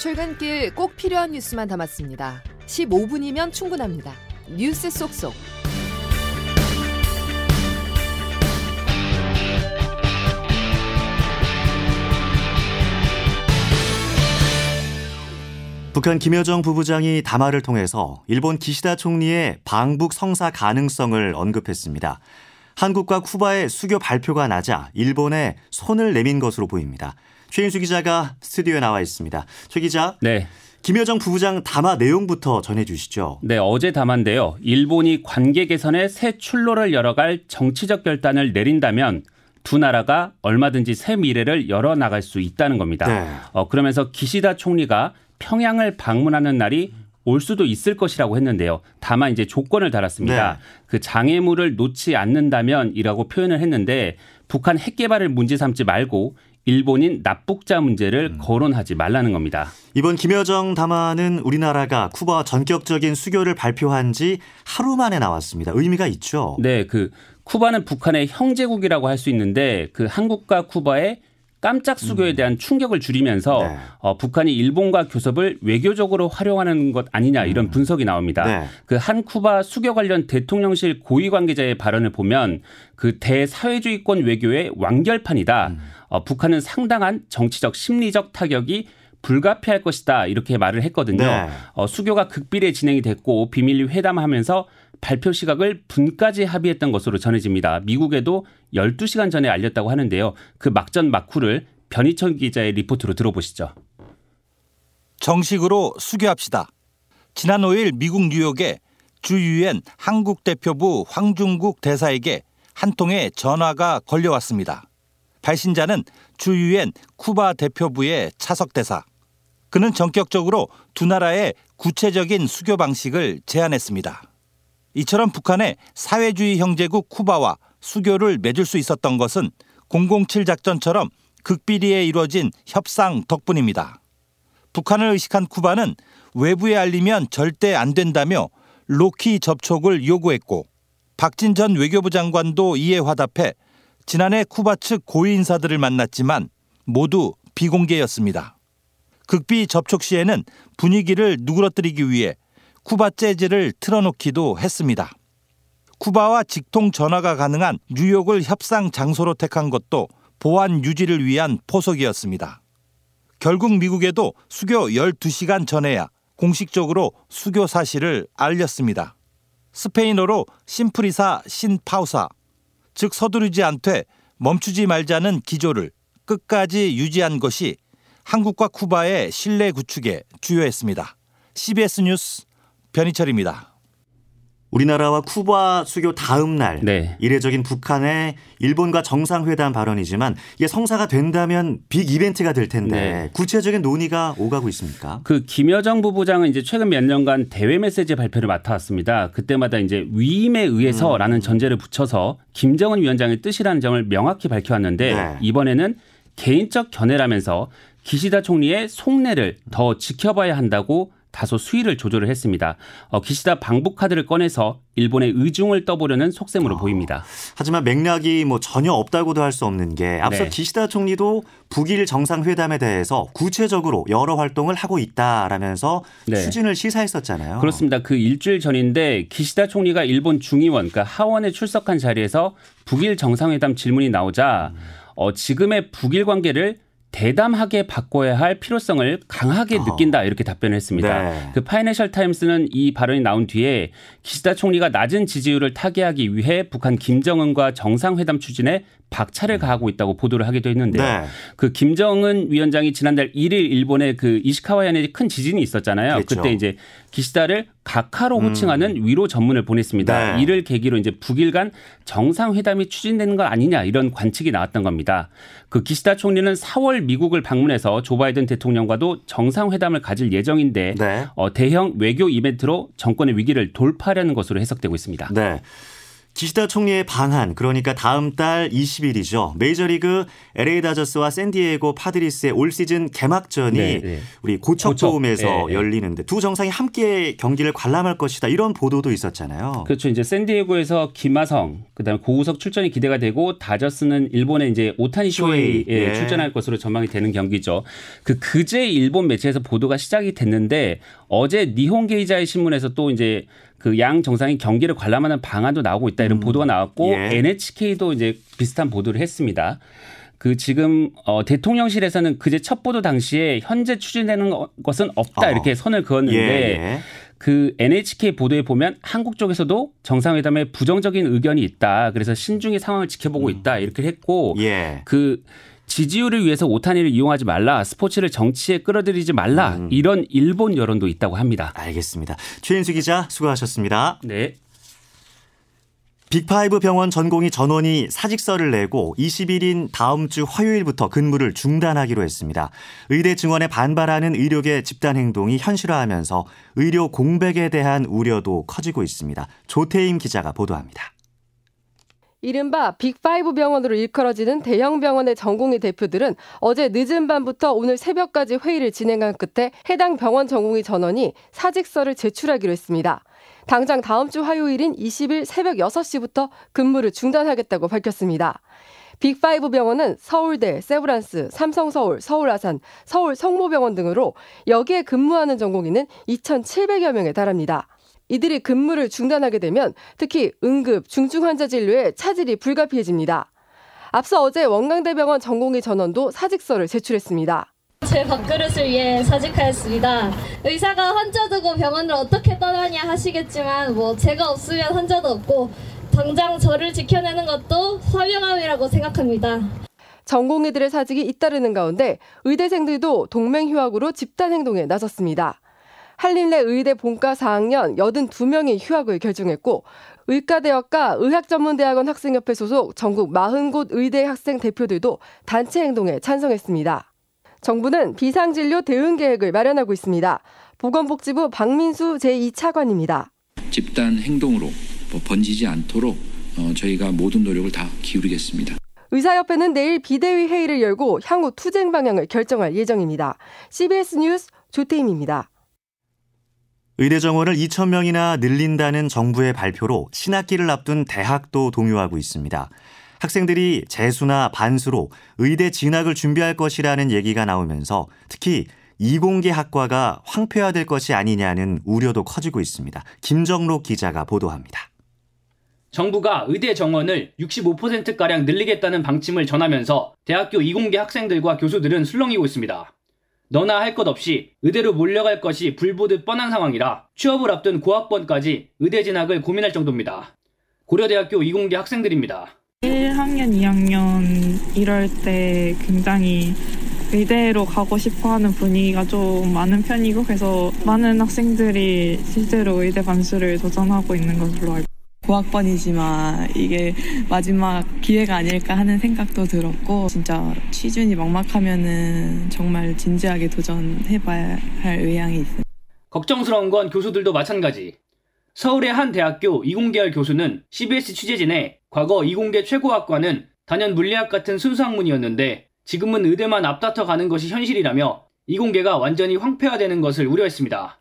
출근길 꼭 필요한 뉴스만 담았습니다. 15분이면 충분합니다. 뉴스 속속. 북한 김여정 부부장이 담화를 통해서 일본 기시다 총리의 방북 성사 가능성을 언급했습니다. 한국과 쿠바의 수교 발표가 나자 일본에 손을 내민 것으로 보입니다. 최인수 기자가 스튜디오에 나와 있습니다. 최 기자. 네. 김여정 부부장 담화 내용부터 전해 주시죠. 네, 어제 담화인데요. 일본이 관계 개선에 새 출로를 열어갈 정치적 결단을 내린다면 두 나라가 얼마든지 새 미래를 열어 나갈 수 있다는 겁니다. 네. 어, 그러면서 기시다 총리가 평양을 방문하는 날이 올 수도 있을 것이라고 했는데요. 다만 이제 조건을 달았습니다. 네. 그 장애물을 놓지 않는다면이라고 표현을 했는데 북한 핵 개발을 문제 삼지 말고 일본인 납북자 문제를 음. 거론하지 말라는 겁니다. 이번 김여정 담화는 우리나라가 쿠바와 전격적인 수교를 발표한 지 하루 만에 나왔습니다. 의미가 있죠. 네, 그 쿠바는 북한의 형제국이라고 할 수 있는데 그 한국과 쿠바의 깜짝 수교에 대한 충격을 줄이면서 음. 네. 어, 북한이 일본과 교섭을 외교적으로 활용하는 것 아니냐 이런 분석이 나옵니다. 네. 그 한 쿠바 수교 관련 대통령실 고위 관계자의 발언을 보면 그 대사회주의권 외교의 완결판이다. 음. 어, 북한은 상당한 정치적 심리적 타격이 불가피할 것이다 이렇게 말을 했거든요. 네. 어, 수교가 극비리에 진행이 됐고 비밀리 회담하면서 발표 시각을 분까지 합의했던 것으로 전해집니다. 미국에도 12시간 전에 알렸다고 하는데요. 그 막전 막후를 변희천 기자의 리포트로 들어보시죠. 정식으로 수교합시다. 지난 5일 미국 뉴욕에 주 유엔 한국 대표부 황중국 대사에게 한 통의 전화가 걸려왔습니다. 발신자는 주 유엔 쿠바 대표부의 차석 대사. 그는 전격적으로 두 나라의 구체적인 수교 방식을 제안했습니다. 이처럼 북한의 사회주의 형제국 쿠바와 수교를 맺을 수 있었던 것은 007 작전처럼 극비리에 이루어진 협상 덕분입니다. 북한을 의식한 쿠바는 외부에 알리면 절대 안 된다며 로키 접촉을 요구했고 박진 전 외교부 장관도 이에 화답해 지난해 쿠바 측 고위 인사들을 만났지만 모두 비공개였습니다. 극비 접촉 시에는 분위기를 누그러뜨리기 위해 쿠바 재즈를 틀어놓기도 했습니다. 쿠바와 직통 전화가 가능한 뉴욕을 협상 장소로 택한 것도 보안 유지를 위한 포석이었습니다. 결국 미국에도 수교 12시간 전에야 공식적으로 수교 사실을 알렸습니다. 스페인어로 심프리사 신파우사, 즉 서두르지 않되 멈추지 말자는 기조를 끝까지 유지한 것이 한국과 쿠바의 신뢰 구축에 주요했습니다. CBS 뉴스 변희철입니다. 우리나라와 쿠바 수교 다음 날 네. 이례적인 북한의 일본과 정상회담 발언이지만 이게 성사가 된다면 빅 이벤트가 될 텐데 네. 구체적인 논의가 오가고 있습니까? 그 김여정 부부장은 이제 최근 몇 년간 대외 메시지 발표를 맡아왔습니다. 그때마다 이제 위임에 의해서라는 음. 전제를 붙여서 김정은 위원장의 뜻이라는 점을 명확히 밝혀왔는데 네. 이번에는 개인적 견해라면서 기시다 총리의 속내를 더 지켜봐야 한다고 다소 수위를 조절을 했습니다. 어, 기시다 방북 카드를 꺼내서 일본의 의중을 떠보려는 속셈으로 보입니다. 하지만 맥락이 뭐 전혀 없다고도 할 수 없는 게 앞서 네. 기시다 총리도 북일 정상회담에 대해서 구체적으로 여러 활동을 하고 있다라면서 네. 추진을 시사했었잖아요. 그렇습니다. 그 일주일 전인데 기시다 총리가 일본 중의원, 그러니까 하원에 출석한 자리에서 북일 정상회담 질문이 나오자 어, 지금의 북일 관계를 대담하게 바꿔야 할 필요성을 강하게 어. 느낀다 이렇게 답변을 했습니다. 네. 그 파이낸셜 타임스는 이 발언이 나온 뒤에 기시다 총리가 낮은 지지율을 타개하기 위해 북한 김정은과 정상회담 추진에 박차를 가하고 있다고 보도를 하기도 했는데요. 네. 그 김정은 위원장이 지난달 1일 일본의 그 이시카와현에 큰 지진이 있었잖아요. 그랬죠. 그때 이제 기시다를 각하로 호칭하는 위로 전문을 보냈습니다. 네. 이를 계기로 이제 북일 간 정상회담이 추진되는 것 아니냐 이런 관측이 나왔던 겁니다. 그 기시다 총리는 4월 미국을 방문해서 조 바이든 대통령과도 정상회담을 가질 예정인데 네. 어, 대형 외교 이벤트로 정권의 위기를 돌파하려는 것으로 해석되고 있습니다. 네. 기시다 총리의 방한 그러니까 다음 달 20일이죠. 메이저리그 LA 다저스와 샌디에고 파드리스의 올 시즌 개막전이 네, 네. 우리 고척돔에서 고척, 네, 네. 열리는데 두 정상이 함께 경기를 관람할 것이다 이런 보도도 있었잖아요. 그렇죠. 이제 샌디에고에서 김하성, 그다음에 고우석 출전이 기대가 되고 다저스는 일본에 이제 오타니 쇼헤이, 예. 출전할 것으로 전망이 되는 경기죠. 그 그제 일본 매체에서 보도가 시작이 됐는데 어제 니혼 게이자의 신문에서 또 이제 그 양 정상이 경기를 관람하는 방안도 나오고 있다 이런 보도가 나왔고 예. NHK도 이제 비슷한 보도를 했습니다. 그 지금 어 대통령실에서는 그제 첫 보도 당시에 현재 추진되는 거- 것은 없다 어. 이렇게 선을 그었는데 예, 예. 그 NHK 보도에 보면 한국 쪽에서도 정상회담에 부정적인 의견이 있다. 그래서 신중히 상황을 지켜보고 있다. 이렇게 했고 예. 그 지지율을 위해서 오타니를 이용하지 말라. 스포츠를 정치에 끌어들이지 말라. 음. 이런 일본 여론도 있다고 합니다. 알겠습니다. 최인수 기자 수고하셨습니다. 네. 빅파이브 병원 전공의 전원이 사직서를 내고 20일인 다음 주 화요일부터 근무를 중단하기로 했습니다. 의대 증원에 반발하는 의료계 집단 행동이 현실화하면서 의료 공백에 대한 우려도 커지고 있습니다. 조태임 기자가 보도합니다. 이른바 빅5 병원으로 일컬어지는 대형 병원의 전공의 대표들은 어제 늦은 밤부터 오늘 새벽까지 회의를 진행한 끝에 해당 병원 전공의 전원이 사직서를 제출하기로 했습니다. 당장 다음 주 화요일인 20일 새벽 6시부터 근무를 중단하겠다고 밝혔습니다. 빅5 병원은 서울대, 세브란스, 삼성서울, 서울아산, 서울 성모병원 등으로 여기에 근무하는 전공의는 2,700여 명에 달합니다. 이들이 근무를 중단하게 되면 특히 응급, 중증 환자 진료에 차질이 불가피해집니다. 앞서 어제 원광대병원 전공의 전원도 사직서를 제출했습니다. 제 밥그릇을 위해 사직하였습니다. 의사가 환자 두고 병원을 어떻게 떠나냐 하시겠지만 뭐 제가 없으면 환자도 없고 당장 저를 지켜내는 것도 사명함이라고 생각합니다. 전공의들의 사직이 잇따르는 가운데 의대생들도 동맹휴학으로 집단 행동에 나섰습니다. 한림대 의대 본과 4학년 82명이 휴학을 결정했고 의과대학과 의학전문대학원 학생협회 소속 전국 40곳 의대 학생 대표들도 단체 행동에 찬성했습니다. 정부는 비상진료 대응 계획을 마련하고 있습니다. 보건복지부 박민수 제2차관입니다. 집단 행동으로 뭐 번지지 않도록 어, 저희가 모든 노력을 다 기울이겠습니다. 의사협회는 내일 비대위 회의를 열고 향후 투쟁 방향을 결정할 예정입니다. CBS 뉴스 조태임입니다. 의대 정원을 2천 명이나 늘린다는 정부의 발표로 신학기를 앞둔 대학도 동요하고 있습니다. 학생들이 재수나 반수로 의대 진학을 준비할 것이라는 얘기가 나오면서 특히 이공계 학과가 황폐화될 것이 아니냐는 우려도 커지고 있습니다. 김정록 기자가 보도합니다. 정부가 의대 정원을 65%가량 늘리겠다는 방침을 전하면서 대학교 이공계 학생들과 교수들은 술렁이고 있습니다. 너나 할 것 없이 의대로 몰려갈 것이 불보듯 뻔한 상황이라 취업을 앞둔 고학번까지 의대 진학을 고민할 정도입니다. 고려대학교 이공계 학생들입니다. 1학년, 2학년 이럴 때 굉장히 의대로 가고 싶어 하는 분위기가 좀 많은 편이고 그래서 많은 학생들이 실제로 의대 반수를 도전하고 있는 것으로 알고 고학번이지만 이게 마지막 기회가 아닐까 하는 생각도 들었고 진짜 취준이 막막하면은 정말 진지하게 도전해봐야 할 의향이 있습니다. 걱정스러운 건 교수들도 마찬가지. 서울의 한 대학교 이공계열 교수는 CBS 취재진에 과거 이공계 최고학과는 단연 물리학 같은 순수 학문이었는데 지금은 의대만 앞다퉈 가는 것이 현실이라며 이공계가 완전히 황폐화되는 것을 우려했습니다.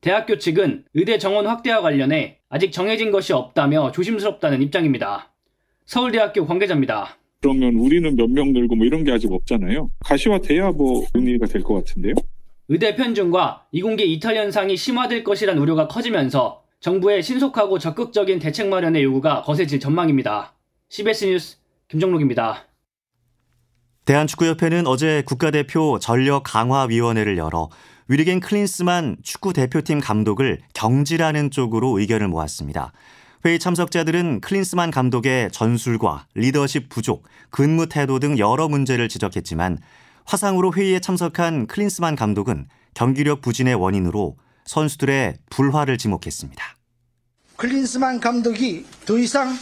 대학교 측은 의대 정원 확대와 관련해 아직 정해진 것이 없다며 조심스럽다는 입장입니다. 서울대학교 관계자입니다. 그러면 우리는 몇 명 늘고 뭐 이런 게 아직 없잖아요. 가시화돼야 뭐 논의가 될 것 같은데요. 의대 편중과 이공계 이탈 현상이 심화될 것이란 우려가 커지면서 정부의 신속하고 적극적인 대책 마련의 요구가 거세질 전망입니다. CBS 뉴스 김정록입니다. 대한축구협회는 어제 국가대표 전력 강화위원회를 열어 위르겐 클린스만 축구 대표팀 감독을 경질하는 쪽으로 의견을 모았습니다. 회의 참석자들은 클린스만 감독의 전술과 리더십 부족, 근무 태도 등 여러 문제를 지적했지만 화상으로 회의에 참석한 클린스만 감독은 경기력 부진의 원인으로 선수들의 불화를 지목했습니다. 클린스만 감독이 더 이상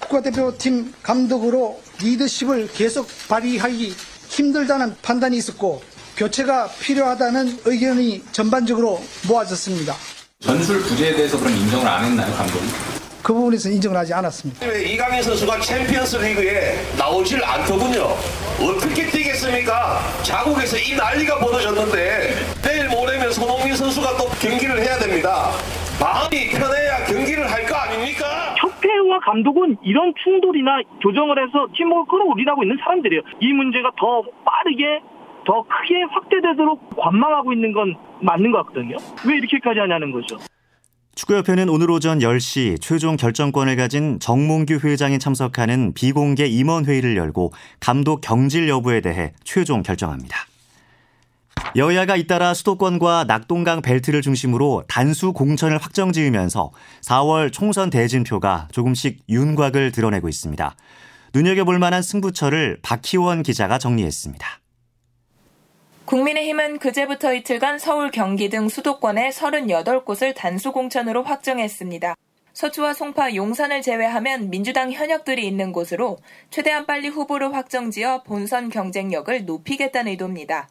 국가대표팀 감독으로 리더십을 계속 발휘하기 힘들다는 판단이 있었고 교체가 필요하다는 의견이 전반적으로 모아졌습니다. 전술 부재에 대해서 그럼 인정을 안 했나요, 감독이? 그 부분에서 인정을 하지 않았습니다. 이강인 선수가 챔피언스 리그에 나오질 않더군요. 어떻게 뛰겠습니까? 자국에서 이 난리가 벌어졌는데 내일 모레면 손흥민 선수가 또 경기를 해야 됩니다. 마음이 편해야 경기를 할 거 아닙니까? 협회와 감독은 이런 충돌이나 교정을 해서 팀워크를 끌어올리라고 있는 사람들이에요. 이 문제가 더 빠르게 더 크게 확대되도록 관망하고 있는 건 맞는 것 같거든요. 왜 이렇게까지 하냐는 거죠. 축구협회는 오늘 오전 10시 최종 결정권을 가진 정몽규 회장이 참석하는 비공개 임원회의를 열고 감독 경질 여부에 대해 최종 결정합니다. 여야가 잇따라 수도권과 낙동강 벨트를 중심으로 단수 공천을 확정 지으면서 4월 총선 대진표가 조금씩 윤곽을 드러내고 있습니다. 눈여겨볼 만한 승부처를 박희원 기자가 정리했습니다. 국민의힘은 그제부터 이틀간 서울, 경기 등 수도권의 38곳을 단수 공천으로 확정했습니다. 서초와 송파, 용산을 제외하면 민주당 현역들이 있는 곳으로 최대한 빨리 후보를 확정지어 본선 경쟁력을 높이겠다는 의도입니다.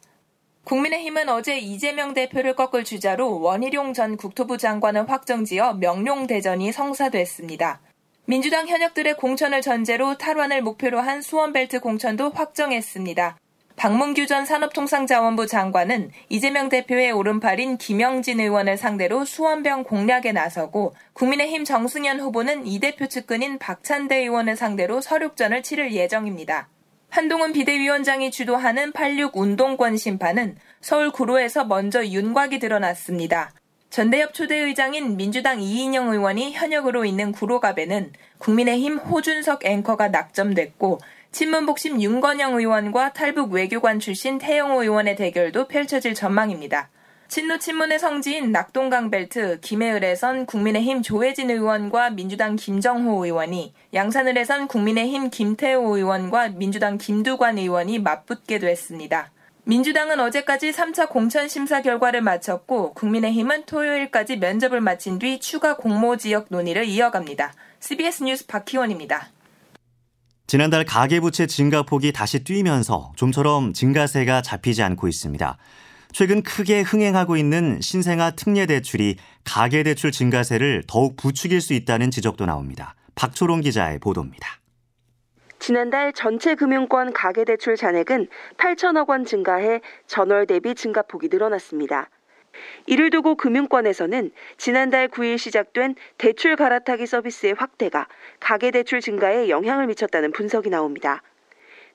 국민의힘은 어제 이재명 대표를 꺾을 주자로 원희룡 전 국토부 장관을 확정지어 명룡대전이 성사됐습니다. 민주당 현역들의 공천을 전제로 탈환을 목표로 한 수원벨트 공천도 확정했습니다. 박문규 전 산업통상자원부 장관은 이재명 대표의 오른팔인 김영진 의원을 상대로 수원병 공략에 나서고 국민의힘 정승현 후보는 이 대표 측근인 박찬대 의원을 상대로 서륙전을 치를 예정입니다. 한동훈 비대위원장이 주도하는 86 운동권 심판은 서울 구로에서 먼저 윤곽이 드러났습니다. 전대협 초대의장인 민주당 이인영 의원이 현역으로 있는 구로갑에는 국민의힘 호준석 앵커가 낙점됐고 친문복심 윤건영 의원과 탈북 외교관 출신 태영호 의원의 대결도 펼쳐질 전망입니다. 친노 친문의 성지인 낙동강 벨트 김해을에선 국민의힘 조혜진 의원과 민주당 김정호 의원이 양산을에선 국민의힘 김태호 의원과 민주당 김두관 의원이 맞붙게 됐습니다. 민주당은 어제까지 3차 공천 심사 결과를 마쳤고 국민의힘은 토요일까지 면접을 마친 뒤 추가 공모 지역 논의를 이어갑니다. CBS 뉴스 박희원입니다. 지난달 가계부채 증가폭이 다시 뛰면서 좀처럼 증가세가 잡히지 않고 있습니다. 최근 크게 흥행하고 있는 신생아 특례 대출이 가계 대출 증가세를 더욱 부추길 수 있다는 지적도 나옵니다. 박초롱 기자의 보도입니다. 지난달 전체 금융권 가계대출 잔액은 8천억 원 증가해 전월 대비 증가폭이 늘어났습니다. 이를 두고 금융권에서는 지난달 9일 시작된 대출 갈아타기 서비스의 확대가 가계대출 증가에 영향을 미쳤다는 분석이 나옵니다.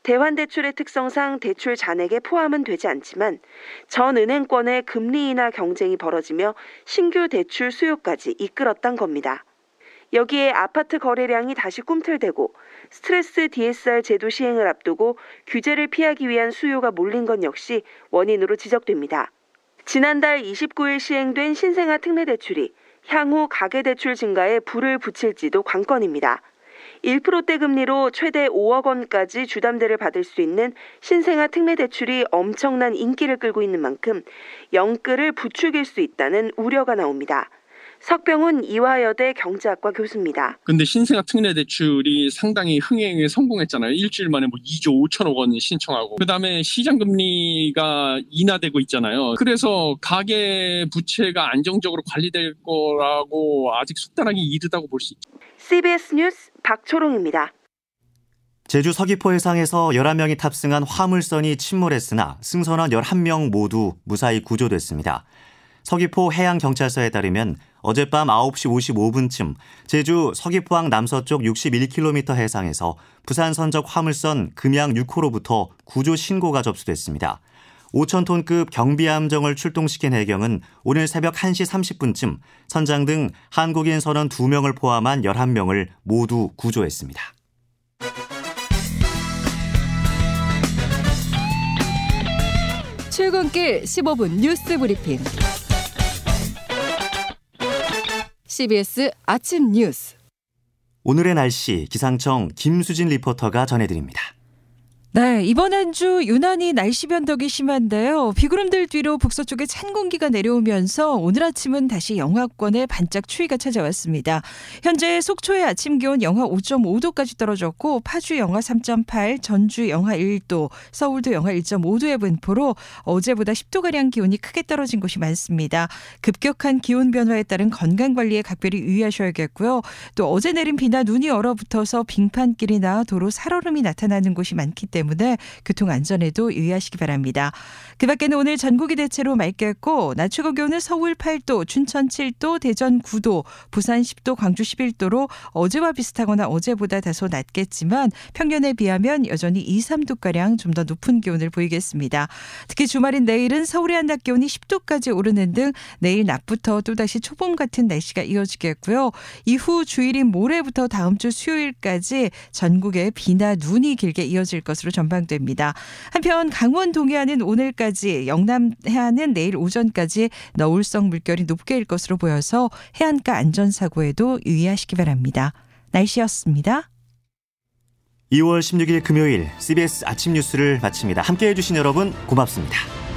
대환대출의 특성상 대출 잔액에 포함은 되지 않지만 전 은행권의 금리 인하 경쟁이 벌어지며 신규 대출 수요까지 이끌었단 겁니다. 여기에 아파트 거래량이 다시 꿈틀대고 스트레스 DSR 제도 시행을 앞두고 규제를 피하기 위한 수요가 몰린 건 역시 원인으로 지적됩니다. 지난달 29일 시행된 신생아 특례대출이 향후 가계대출 증가에 불을 붙일지도 관건입니다. 1%대 금리로 최대 5억 원까지 주담대를 받을 수 있는 신생아 특례 대출이 엄청난 인기를 끌고 있는 만큼 영끌을 부추길 수 있다는 우려가 나옵니다. 석병훈 이화여대 경제학과 교수입니다. 근데 신생아 특례 대출이 상당히 흥행에 성공했잖아요. 일주일 만에 뭐 2조 5천억 원 신청하고 그다음에 시장 금리가 인하되고 있잖아요. 그래서 가계 부채가 안정적으로 관리될 거라고 아직 속단하기 이르다고 볼 수 있죠. CBS 뉴스 박초롱입니다. 제주 서귀포 해상에서 11명이 탑승한 화물선이 침몰했으나 승선원 11명 모두 무사히 구조됐습니다. 서귀포 해양경찰서에 따르면 어젯밤 9시 55분쯤 제주 서귀포항 남서쪽 61km 해상에서 부산 선적 화물선 금양 6호로부터 구조 신고가 접수됐습니다. 5,000톤급 경비함정을 출동시킨 해경은 오늘 새벽 1시 30분쯤 선장 등 한국인 선원 2명을 포함한 11명을 모두 구조했습니다. 출근길 15분 뉴스 브리핑. CBS 아침 뉴스. 오늘의 날씨 기상청 김수진 리포터가 전해드립니다. 네, 이번 한 주 유난히 날씨 변덕이 심한데요. 비구름들 뒤로 북서쪽에 찬 공기가 내려오면서 오늘 아침은 다시 영하권에 반짝 추위가 찾아왔습니다. 현재 속초의 아침 기온 영하 5.5도까지 떨어졌고 파주 영하 3.8, 전주 영하 1도, 서울도 영하 1.5도의 분포로 어제보다 10도가량 기온이 크게 떨어진 곳이 많습니다. 급격한 기온 변화에 따른 건강 관리에 각별히 유의하셔야겠고요. 또 어제 내린 비나 눈이 얼어붙어서 빙판길이나 도로 살얼음이 나타나는 곳이 많기 때문에 때문에 교통 안전에도 유의하시기 바랍니다. 그 밖에는 오늘 전국이 대체로 맑겠고 낮 최고 기온은 서울 8도, 춘천 7도, 대전 9도, 부산 10도, 광주 11도로 어제와 비슷하거나 어제보다 다소 낮겠지만 평년에 비하면 여전히 2, 3도가량 좀 더 높은 기온을 보이겠습니다. 특히 주말인 내일은 서울의 한낮 기온이 10도까지 오르는 등 내일 낮부터 또다시 초봄 같은 날씨가 이어지겠고요. 이후 주일인 모레부터 다음 주 수요일까지 전국에 비나 눈이 길게 이어질 것으로 전망됩니다. 한편 강원 동해안은 오늘까지, 영남 해안은 내일 오전까지 너울성 물결이 높게 일 것으로 보여서 해안가 안전사고에도 유의하시기 바랍니다. 날씨였습니다. 2월 16일 금요일 CBS 아침 뉴스를 마칩니다. 함께 해 주신 여러분 고맙습니다.